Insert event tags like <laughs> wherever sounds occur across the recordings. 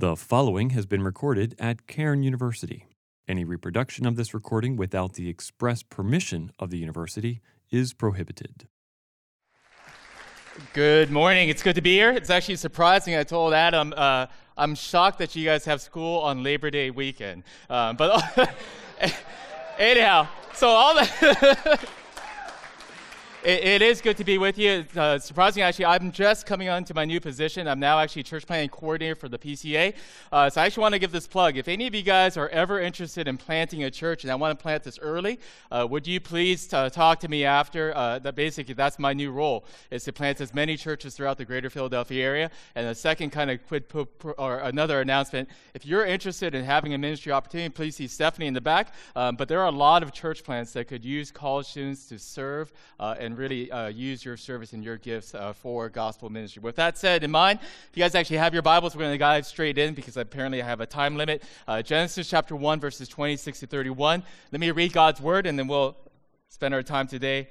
The following has been recorded at Cairn University. Any reproduction of this recording without the express permission of the university is prohibited. Good morning. It's good to be here. It's actually surprising. I told Adam, uh, I'm shocked that you guys have school on Labor Day weekend. Um, but <laughs> anyhow, so all the. <laughs> It, it is good to be with you. Uh, surprising, actually, I'm just coming on to my new position. I'm now actually church planting coordinator for the PCA. Uh, so I actually want to give this plug. If any of you guys are ever interested in planting a church and I want to plant this early, uh, would you please t- uh, talk to me after? Uh, that basically, that's my new role, is to plant as many churches throughout the greater Philadelphia area. And the second kind of quid pro, or another announcement, if you're interested in having a ministry opportunity, please see Stephanie in the back. Um, but there are a lot of church plants that could use college students to serve uh, and and really uh, use your service and your gifts uh, for gospel ministry. With that said in mind, if you guys actually have your Bibles, we're going to dive straight in because apparently I have a time limit. Uh, Genesis chapter 1, verses 26 to 31. Let me read God's word and then we'll spend our time today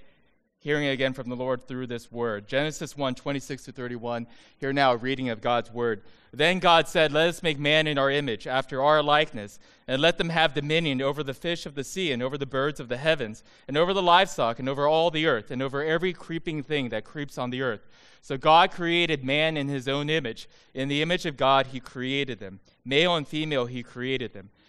hearing again from the Lord through this word. Genesis 1 26 to 31. Here now, a reading of God's word. Then God said, Let us make man in our image, after our likeness, and let them have dominion over the fish of the sea, and over the birds of the heavens, and over the livestock, and over all the earth, and over every creeping thing that creeps on the earth. So God created man in his own image. In the image of God, he created them. Male and female, he created them.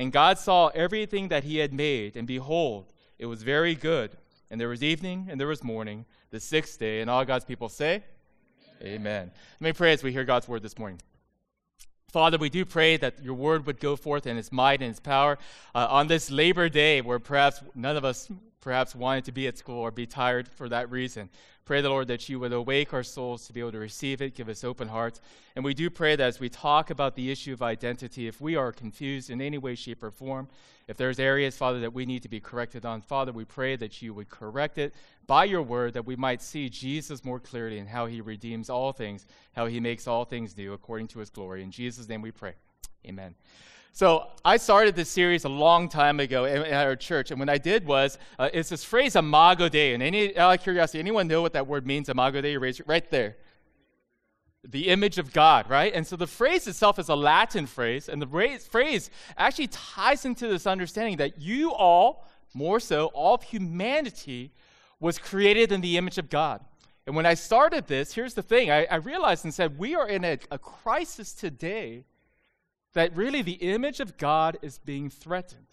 And God saw everything that he had made, and behold, it was very good. And there was evening and there was morning, the sixth day. And all God's people say, Amen. Amen. Let me pray as we hear God's word this morning. Father, we do pray that your word would go forth in its might and its power uh, on this Labor Day where perhaps none of us perhaps wanted to be at school or be tired for that reason. Pray, the Lord, that you would awake our souls to be able to receive it, give us open hearts. And we do pray that as we talk about the issue of identity, if we are confused in any way, shape, or form, if there's areas, Father, that we need to be corrected on, Father, we pray that you would correct it by your word, that we might see Jesus more clearly and how he redeems all things, how he makes all things new according to his glory. In Jesus' name we pray. Amen. So I started this series a long time ago in, our church, and what I did was uh, it's this phrase "Imago Dei." And any out of curiosity, anyone know what that word means? Imago Dei. Raise right there. The image of God, right? And so the phrase itself is a Latin phrase, and the phrase actually ties into this understanding that you all, more so, all of humanity, was created in the image of God. And when I started this, here's the thing I, I realized and said, we are in a, a crisis today that really the image of God is being threatened.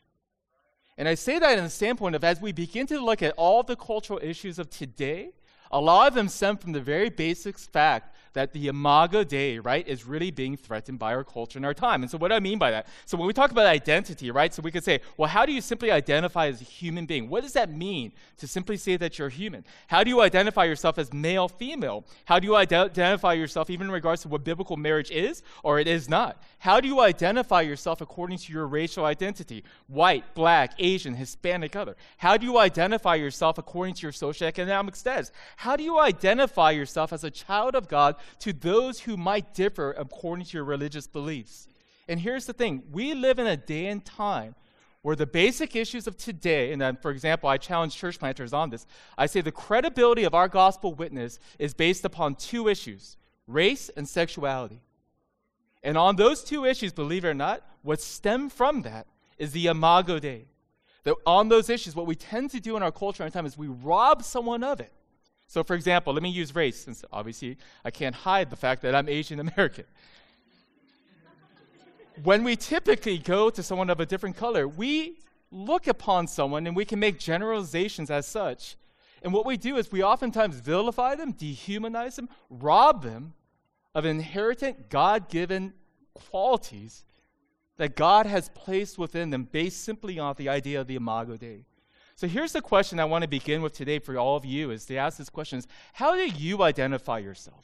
And I say that in the standpoint of as we begin to look at all the cultural issues of today, a lot of them stem from the very basic fact that the imago Dei, right, is really being threatened by our culture and our time. And so, what do I mean by that? So, when we talk about identity, right, so we could say, well, how do you simply identify as a human being? What does that mean to simply say that you're human? How do you identify yourself as male, female? How do you identify yourself even in regards to what biblical marriage is or it is not? How do you identify yourself according to your racial identity? White, black, Asian, Hispanic, other. How do you identify yourself according to your socioeconomic status? How do you identify yourself as a child of God to those who might differ according to your religious beliefs. And here's the thing we live in a day and time where the basic issues of today, and then, for example, I challenge church planters on this. I say the credibility of our gospel witness is based upon two issues race and sexuality. And on those two issues, believe it or not, what stem from that is the imago Dei. That on those issues, what we tend to do in our culture and time is we rob someone of it. So, for example, let me use race, since obviously I can't hide the fact that I'm Asian American. when we typically go to someone of a different color, we look upon someone and we can make generalizations as such. And what we do is we oftentimes vilify them, dehumanize them, rob them of inherited God given qualities that God has placed within them based simply on the idea of the Imago Dei. So here's the question I want to begin with today for all of you is to ask this question how do you identify yourself?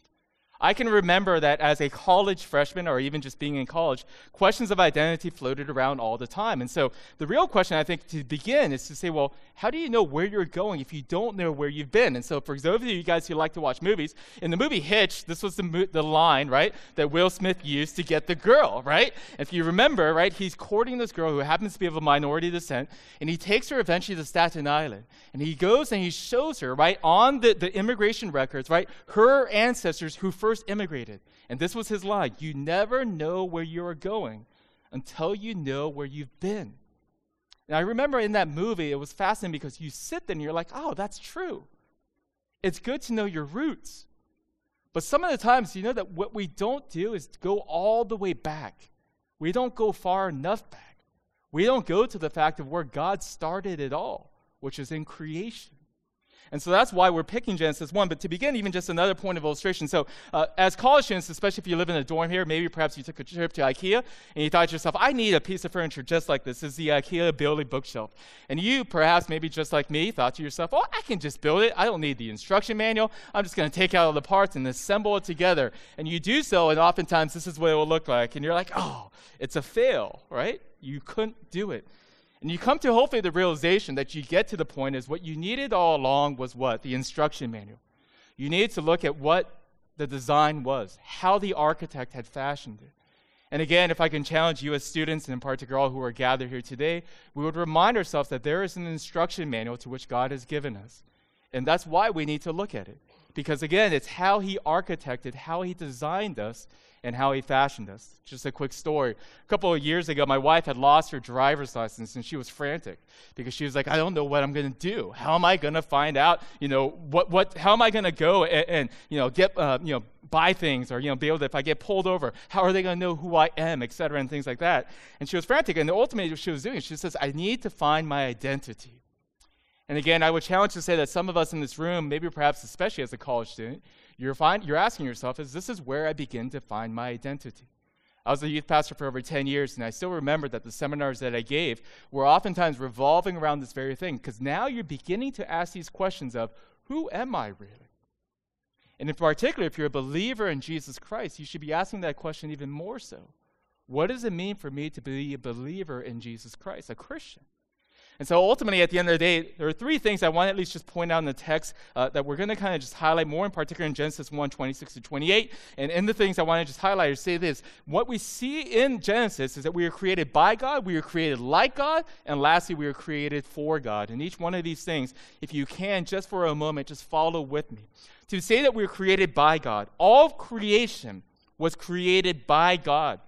I can remember that as a college freshman or even just being in college, questions of identity floated around all the time. And so the real question, I think, to begin is to say, well, how do you know where you're going if you don't know where you've been? And so for those of you guys who like to watch movies, in the movie Hitch, this was the, mo- the line, right, that Will Smith used to get the girl, right? If you remember, right, he's courting this girl who happens to be of a minority descent, and he takes her eventually to Staten Island. And he goes and he shows her, right, on the, the immigration records, right, her ancestors who first immigrated. And this was his line You never know where you are going until you know where you've been. And I remember in that movie, it was fascinating because you sit there and you're like, oh, that's true. It's good to know your roots. But some of the times, you know that what we don't do is go all the way back. We don't go far enough back. We don't go to the fact of where God started it all, which is in creation. And so that's why we're picking Genesis 1. But to begin, even just another point of illustration. So, uh, as college students, especially if you live in a dorm here, maybe perhaps you took a trip to IKEA and you thought to yourself, I need a piece of furniture just like this. This is the IKEA building bookshelf. And you, perhaps, maybe just like me, thought to yourself, oh, I can just build it. I don't need the instruction manual. I'm just going to take out all the parts and assemble it together. And you do so, and oftentimes this is what it will look like. And you're like, oh, it's a fail, right? You couldn't do it. And you come to hopefully the realization that you get to the point is what you needed all along was what? The instruction manual. You needed to look at what the design was, how the architect had fashioned it. And again, if I can challenge you as students, and in particular all who are gathered here today, we would remind ourselves that there is an instruction manual to which God has given us. And that's why we need to look at it. Because again, it's how He architected, how He designed us, and how he fashioned us. Just a quick story. A couple of years ago, my wife had lost her driver's license and she was frantic because she was like, I don't know what I'm going to do. How am I going to find out, you know, what, what, how am I going to go and, and, you know, get, uh, you know, buy things or, you know, be able to, if I get pulled over, how are they going to know who I am, et cetera, and things like that. And she was frantic. And ultimately, what she was doing, she says, I need to find my identity. And again, I would challenge to say that some of us in this room, maybe perhaps especially as a college student, you're, find, you're asking yourself, is this is where I begin to find my identity? I was a youth pastor for over 10 years, and I still remember that the seminars that I gave were oftentimes revolving around this very thing, because now you're beginning to ask these questions of, who am I really? And in particular, if you're a believer in Jesus Christ, you should be asking that question even more so. What does it mean for me to be a believer in Jesus Christ, a Christian? And so ultimately, at the end of the day, there are three things I want to at least just point out in the text uh, that we're going to kind of just highlight more, in particular in Genesis 1 26 to 28. And in the things I want to just highlight or say this what we see in Genesis is that we are created by God, we are created like God, and lastly, we are created for God. And each one of these things, if you can, just for a moment, just follow with me. To say that we are created by God, all creation was created by God.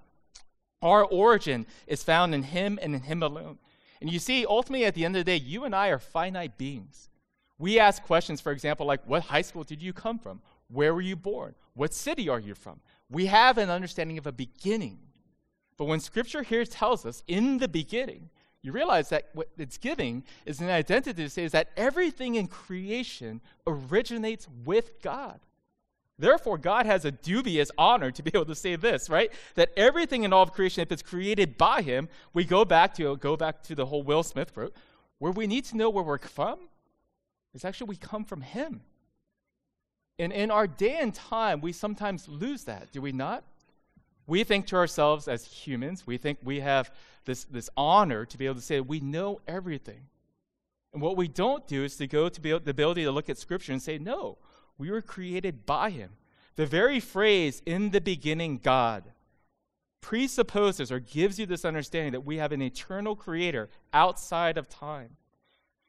Our origin is found in Him and in Him alone. And you see, ultimately, at the end of the day, you and I are finite beings. We ask questions, for example, like, What high school did you come from? Where were you born? What city are you from? We have an understanding of a beginning. But when Scripture here tells us, in the beginning, you realize that what it's giving is an identity to say is that everything in creation originates with God. Therefore, God has a dubious honor to be able to say this, right? That everything in all of creation, if it's created by Him, we go back to go back to the whole Will Smith quote, where we need to know where we're from. Is actually we come from Him. And in our day and time, we sometimes lose that, do we not? We think to ourselves as humans, we think we have this, this honor to be able to say we know everything. And what we don't do is to go to be the ability to look at Scripture and say, no, we were created by him. The very phrase, in the beginning, God, presupposes or gives you this understanding that we have an eternal creator outside of time.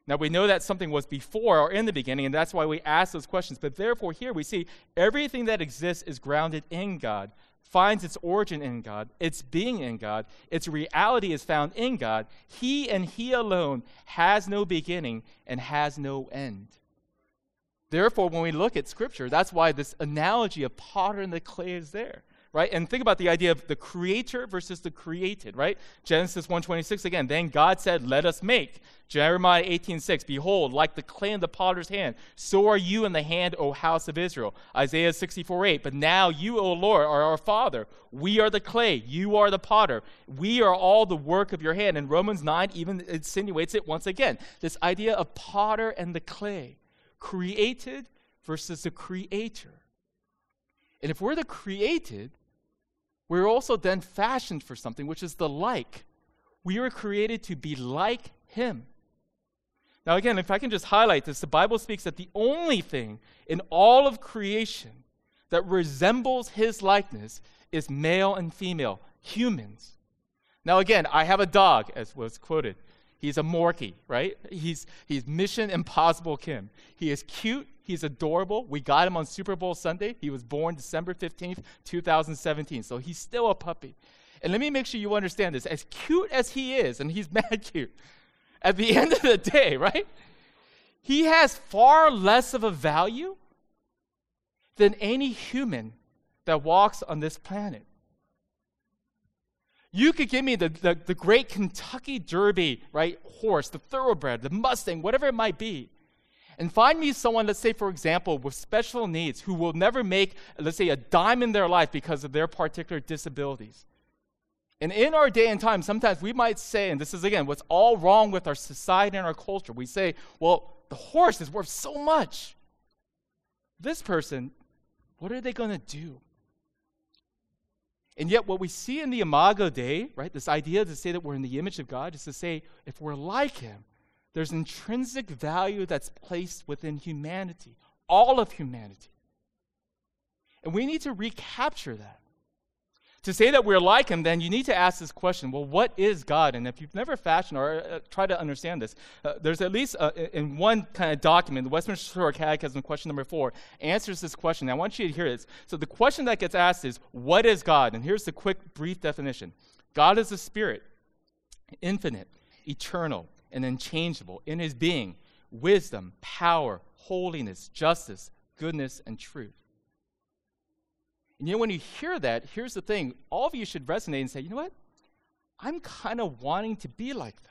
Now, we know that something was before or in the beginning, and that's why we ask those questions. But therefore, here we see everything that exists is grounded in God, finds its origin in God, its being in God, its reality is found in God. He and He alone has no beginning and has no end. Therefore, when we look at Scripture, that's why this analogy of potter and the clay is there, right? And think about the idea of the creator versus the created, right? Genesis 1:26 again. Then God said, "Let us make." Jeremiah 18:6. Behold, like the clay in the potter's hand, so are you in the hand, O house of Israel. Isaiah 64:8. But now you, O Lord, are our Father. We are the clay. You are the potter. We are all the work of your hand. And Romans 9 even insinuates it once again. This idea of potter and the clay created versus the creator. And if we're the created, we're also then fashioned for something, which is the like. We were created to be like Him. Now, again, if I can just highlight this, the Bible speaks that the only thing in all of creation that resembles His likeness is male and female, humans. Now, again, I have a dog, as was quoted. He's a Morkie, right? He's, he's Mission Impossible Kim. He is cute. He's adorable. We got him on Super Bowl Sunday. He was born December 15th, 2017. So he's still a puppy. And let me make sure you understand this. As cute as he is, and he's <laughs> mad cute, at the end of the day, right? He has far less of a value than any human that walks on this planet. You could give me the, the, the, great Kentucky Derby, right, horse, the thoroughbred, the Mustang, whatever it might be, and find me someone, let's say, for example, with special needs who will never make, let's say, a dime in their life because of their particular disabilities. And in our day and time, sometimes we might say, and this is again what's all wrong with our society and our culture, we say, well, the horse is worth so much. This person, what are they going to do? And yet, what we see in the Imago Dei, right, this idea to say that we're in the image of God, is to say if we're like Him, there's intrinsic value that's placed within humanity, all of humanity. And we need to recapture that. To say that we're like him, then you need to ask this question well, what is God? And if you've never fashioned or uh, tried to understand this, uh, there's at least uh, in one kind of document, the Westminster Catechism, question number four, answers this question. I want you to hear this. So the question that gets asked is, what is God? And here's the quick, brief definition God is a spirit, infinite, eternal, and unchangeable in his being, wisdom, power, holiness, justice, goodness, and truth. And you know, when you hear that, here's the thing all of you should resonate and say, you know what? I'm kind of wanting to be like that.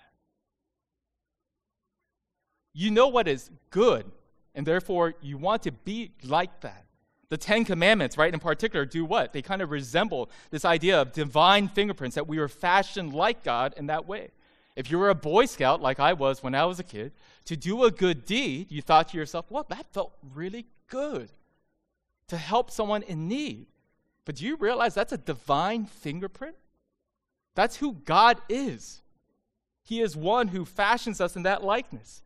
You know what is good, and therefore you want to be like that. The Ten Commandments, right, in particular, do what? They kind of resemble this idea of divine fingerprints, that we were fashioned like God in that way. If you were a Boy Scout, like I was when I was a kid, to do a good deed, you thought to yourself, well, that felt really good to help someone in need. But do you realize that's a divine fingerprint? That's who God is. He is one who fashions us in that likeness.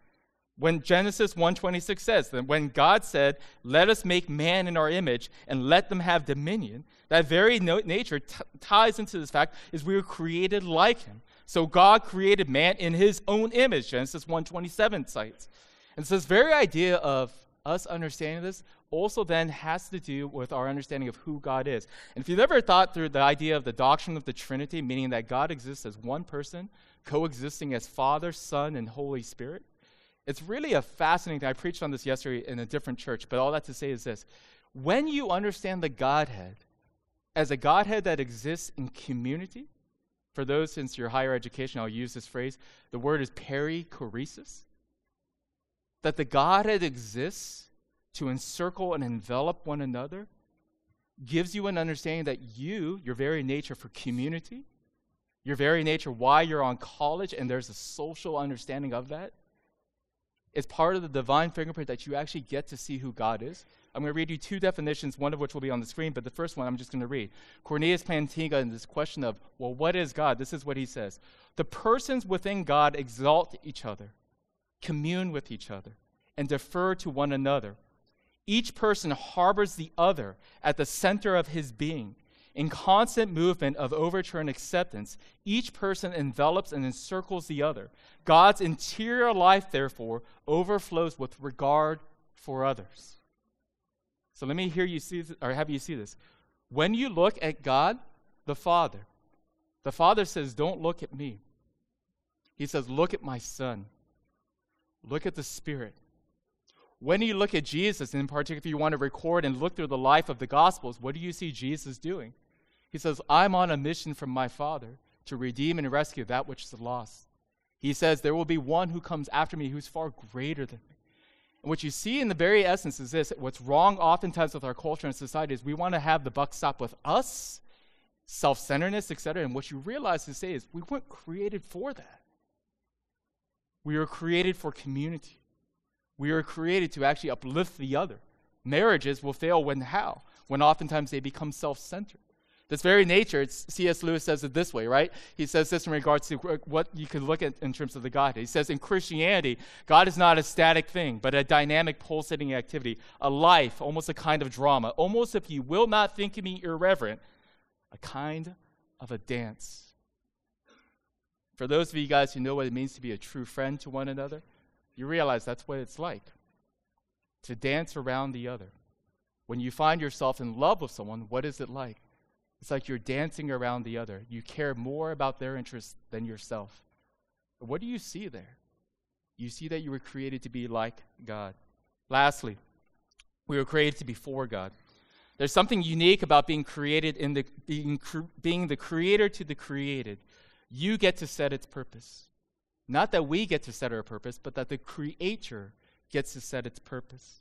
When Genesis 1:26 says that when God said, "Let us make man in our image and let them have dominion," that very no- nature t- ties into this fact is we were created like him. So God created man in his own image, Genesis 1:27 cites. And so this very idea of us understanding this also then has to do with our understanding of who God is. And if you've ever thought through the idea of the doctrine of the Trinity, meaning that God exists as one person, coexisting as Father, Son, and Holy Spirit, it's really a fascinating thing. I preached on this yesterday in a different church, but all that to say is this. When you understand the Godhead as a Godhead that exists in community, for those since your higher education, I'll use this phrase. The word is perichoresis. That the Godhead exists to encircle and envelop one another gives you an understanding that you, your very nature for community, your very nature why you're on college, and there's a social understanding of that, is part of the divine fingerprint that you actually get to see who God is. I'm going to read you two definitions, one of which will be on the screen, but the first one I'm just going to read. Cornelius Plantinga, in this question of, well, what is God? This is what he says The persons within God exalt each other, commune with each other, and defer to one another each person harbors the other at the center of his being. In constant movement of overture and acceptance, each person envelops and encircles the other. God's interior life, therefore, overflows with regard for others. So let me hear you see this, or have you see this. When you look at God, the Father, the Father says, Don't look at me. He says, Look at my Son. Look at the Spirit. When you look at Jesus, in particular, if you want to record and look through the life of the Gospels, what do you see Jesus doing? He says, I'm on a mission from my Father to redeem and rescue that which is lost. He says, There will be one who comes after me who's far greater than me. And what you see in the very essence is this what's wrong oftentimes with our culture and society is we want to have the buck stop with us, self centeredness, etc. And what you realize to say is we weren't created for that. We were created for community. We are created to actually uplift the other. Marriages will fail when how? when oftentimes they become self centered. This very nature, C.S. Lewis says it this way, right? He says this in regards to what you could look at in terms of the Godhead. He says in Christianity, God is not a static thing, but a dynamic, pulsating activity, a life, almost a kind of drama, almost, if you will not think of me irreverent, a kind of a dance. For those of you guys who know what it means to be a true friend to one another, you realize that's what it's like to dance around the other. When you find yourself in love with someone, what is it like? It's like you're dancing around the other. You care more about their interests than yourself. But what do you see there? You see that you were created to be like God. Lastly, we were created to be for God. There's something unique about being created in the being, being the creator to the created. You get to set its purpose. Not that we get to set our purpose, but that the creator gets to set its purpose.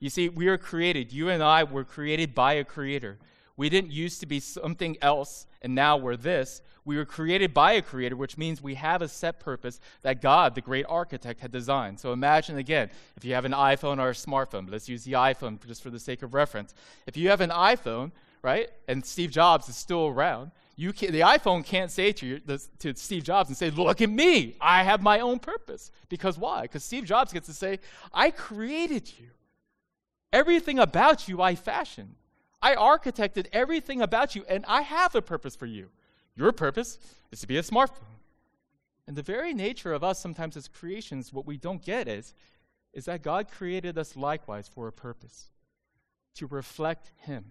You see, we are created. You and I were created by a creator. We didn't used to be something else, and now we're this. We were created by a creator, which means we have a set purpose that God, the great architect, had designed. So imagine again, if you have an iPhone or a smartphone, let's use the iPhone just for the sake of reference. If you have an iPhone, right, and Steve Jobs is still around, you can, the iPhone can't say to, you, the, to Steve Jobs and say, Look at me, I have my own purpose. Because why? Because Steve Jobs gets to say, I created you. Everything about you I fashioned. I architected everything about you, and I have a purpose for you. Your purpose is to be a smartphone. And the very nature of us sometimes as creations, what we don't get is, is that God created us likewise for a purpose to reflect Him.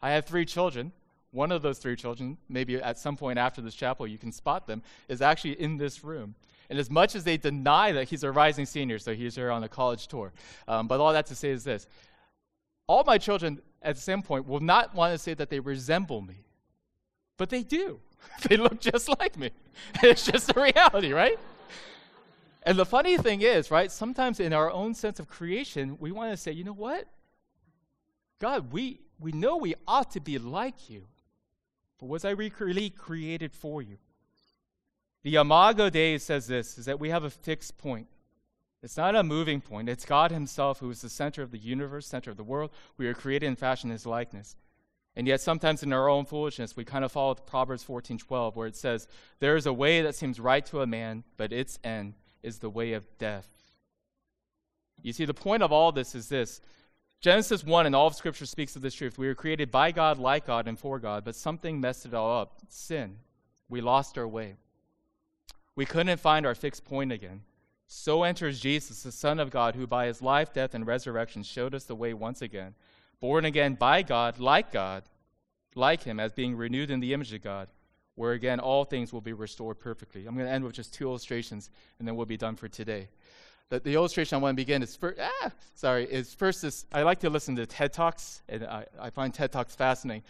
I have three children. One of those three children, maybe at some point after this chapel, you can spot them, is actually in this room. And as much as they deny that he's a rising senior, so he's here on a college tour, um, but all that to say is this all my children at some point will not want to say that they resemble me, but they do. <laughs> they look just like me. <laughs> it's just a reality, right? And the funny thing is, right, sometimes in our own sense of creation, we want to say, you know what? God, we, we know we ought to be like you, but was I really created for you? The Imago Dei says this, is that we have a fixed point. It's not a moving point. It's God Himself who is the center of the universe, center of the world. We are created in His likeness. And yet, sometimes in our own foolishness, we kind of follow Proverbs 14:12, where it says, "There is a way that seems right to a man, but its end is the way of death." You see, the point of all this is this: Genesis 1 and all of Scripture speaks of this truth. We were created by God, like God, and for God, but something messed it all up: sin. We lost our way. We couldn't find our fixed point again. So enters Jesus, the Son of God, who by his life, death, and resurrection showed us the way once again. Born again by God, like God, like him, as being renewed in the image of God, where again all things will be restored perfectly. I'm going to end with just two illustrations, and then we'll be done for today. The, the illustration I want to begin is first, ah, sorry, is first this, I like to listen to TED Talks, and I, I find TED Talks fascinating.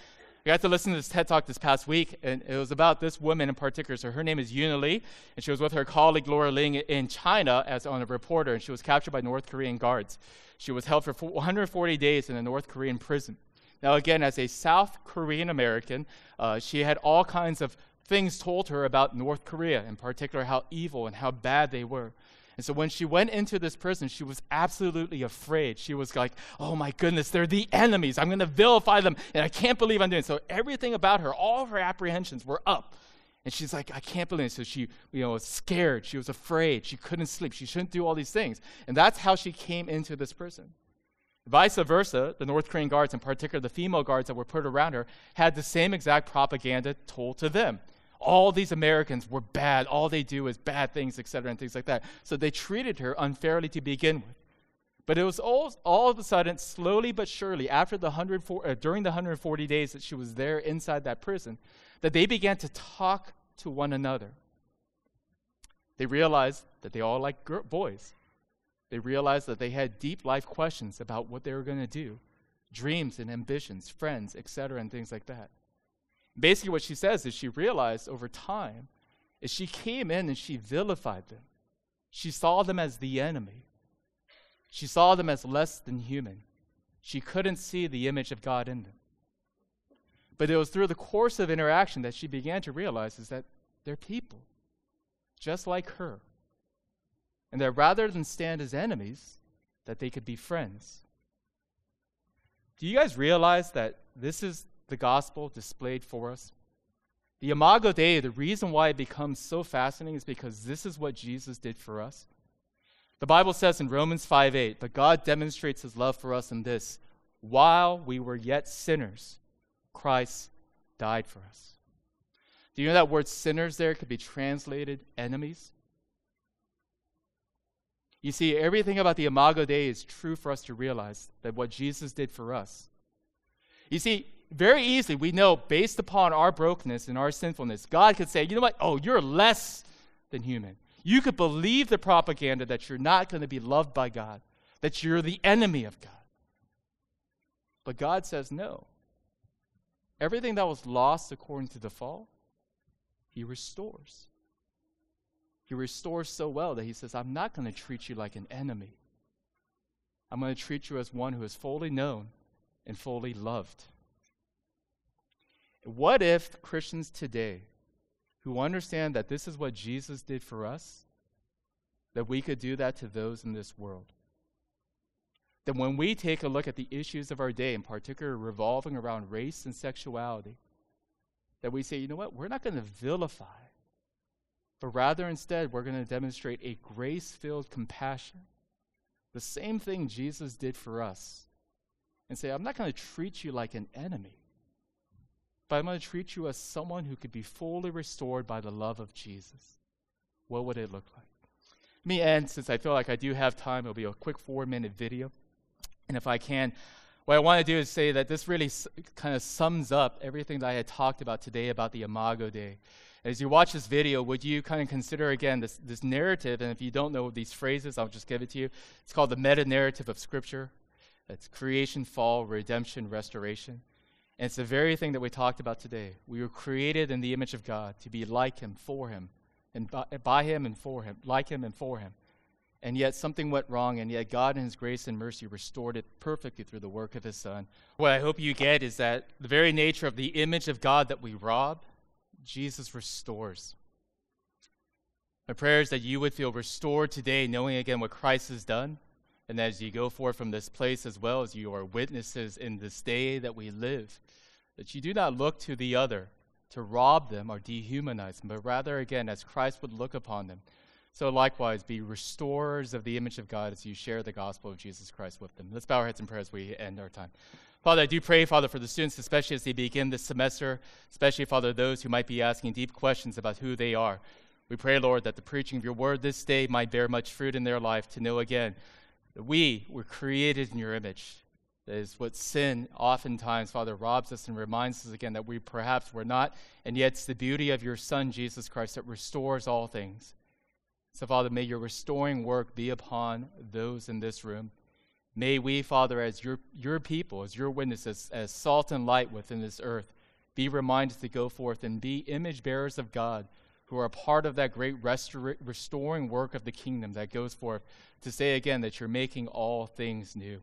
I got to listen to this TED Talk this past week, and it was about this woman in particular. So her name is Euna Lee, and she was with her colleague Laura Ling in China as on a reporter, and she was captured by North Korean guards. She was held for 140 days in a North Korean prison. Now, again, as a South Korean American, uh, she had all kinds of things told her about North Korea, in particular, how evil and how bad they were. And so when she went into this prison, she was absolutely afraid. She was like, oh my goodness, they're the enemies. I'm going to vilify them, and I can't believe I'm doing it. So everything about her, all her apprehensions were up. And she's like, I can't believe it. So she, you know, was scared. She was afraid. She couldn't sleep. She shouldn't do all these things. And that's how she came into this prison. Vice versa, the North Korean guards, in particular the female guards that were put around her, had the same exact propaganda told to them all these Americans were bad. All they do is bad things, etc., and things like that. So they treated her unfairly to begin with. But it was all, all of a sudden, slowly but surely, after the 104, uh, during the 140 days that she was there inside that prison, that they began to talk to one another. They realized that they all liked girl, boys. They realized that they had deep life questions about what they were going to do, dreams and ambitions, friends, etc., and things like that. Basically, what she says is she realized over time is she came in and she vilified them. She saw them as the enemy. She saw them as less than human. She couldn't see the image of God in them. But it was through the course of interaction that she began to realize is that they're people, just like her. And that rather than stand as enemies, that they could be friends. Do you guys realize that this is the gospel displayed for us? The Imago Dei, the reason why it becomes so fascinating is because this is what Jesus did for us. The Bible says in Romans 5 8, but God demonstrates his love for us in this while we were yet sinners, Christ died for us. Do you know that word sinners there could be translated enemies? You see, everything about the Imago Dei is true for us to realize that what Jesus did for us. You see, very easily we know based upon our brokenness and our sinfulness, God could say, you know what? Oh, you're less than human. You could believe the propaganda that you're not going to be loved by God, that you're the enemy of God. But God says no. Everything that was lost according to the fall, He restores. He restores so well that He says, I'm not going to treat you like an enemy. I'm going to treat you as one who is fully known and fully loved. What if Christians today who understand that this is what Jesus did for us, that we could do that to those in this world. That when we take a look at the issues of our day, in particular revolving around race and sexuality, that we say, you know what, we're not going to vilify, but rather instead we're going to demonstrate a grace filled compassion. The same thing Jesus did for us. And say, I'm not going to treat you like an enemy but I'm going to treat you as someone who could be fully restored by the love of Jesus. What would it look like? Let me end, since I feel like I do have time, it'll be a quick four minute video. And if I can, what I want to do is say that this really s- kind of sums up everything that I had talked about today about the Imago Dei. As you watch this video, would you kind of consider again this, this narrative? And if you don't know these phrases, I'll just give it to you. It's called the meta narrative of Scripture. It's creation, fall, redemption, restoration. And it's the very thing that we talked about today. We were created in the image of God to be like Him, for Him, and by, by, Him and for Him, like Him and for Him. And yet something went wrong, and yet God, in His grace and mercy, restored it perfectly through the work of His Son. What I hope you get is that the very nature of the image of God that we rob, Jesus restores. My prayer is that you would feel restored today, knowing again what Christ has done. And as you go forth from this place, as well as you are witnesses in this day that we live, that you do not look to the other to rob them or dehumanize them, but rather, again, as Christ would look upon them. So likewise, be restorers of the image of God as you share the gospel of Jesus Christ with them. Let's bow our heads in prayer as we end our time. Father, I do pray, Father, for the students, especially as they begin this semester, especially, Father, those who might be asking deep questions about who they are. We pray, Lord, that the preaching of your word this day might bear much fruit in their life to know again that we were created in your image. That is what sin oftentimes, Father, robs us and reminds us again that we perhaps were not. And yet it's the beauty of your Son, Jesus Christ, that restores all things. So, Father, may your restoring work be upon those in this room. May we, Father, as your, your people, as your witnesses, as salt and light within this earth, be reminded to go forth and be image bearers of God who are a part of that great restor- restoring work of the kingdom that goes forth to say again that you're making all things new.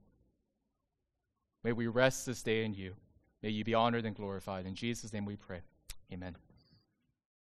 May we rest this day in you. May you be honored and glorified. In Jesus' name we pray. Amen.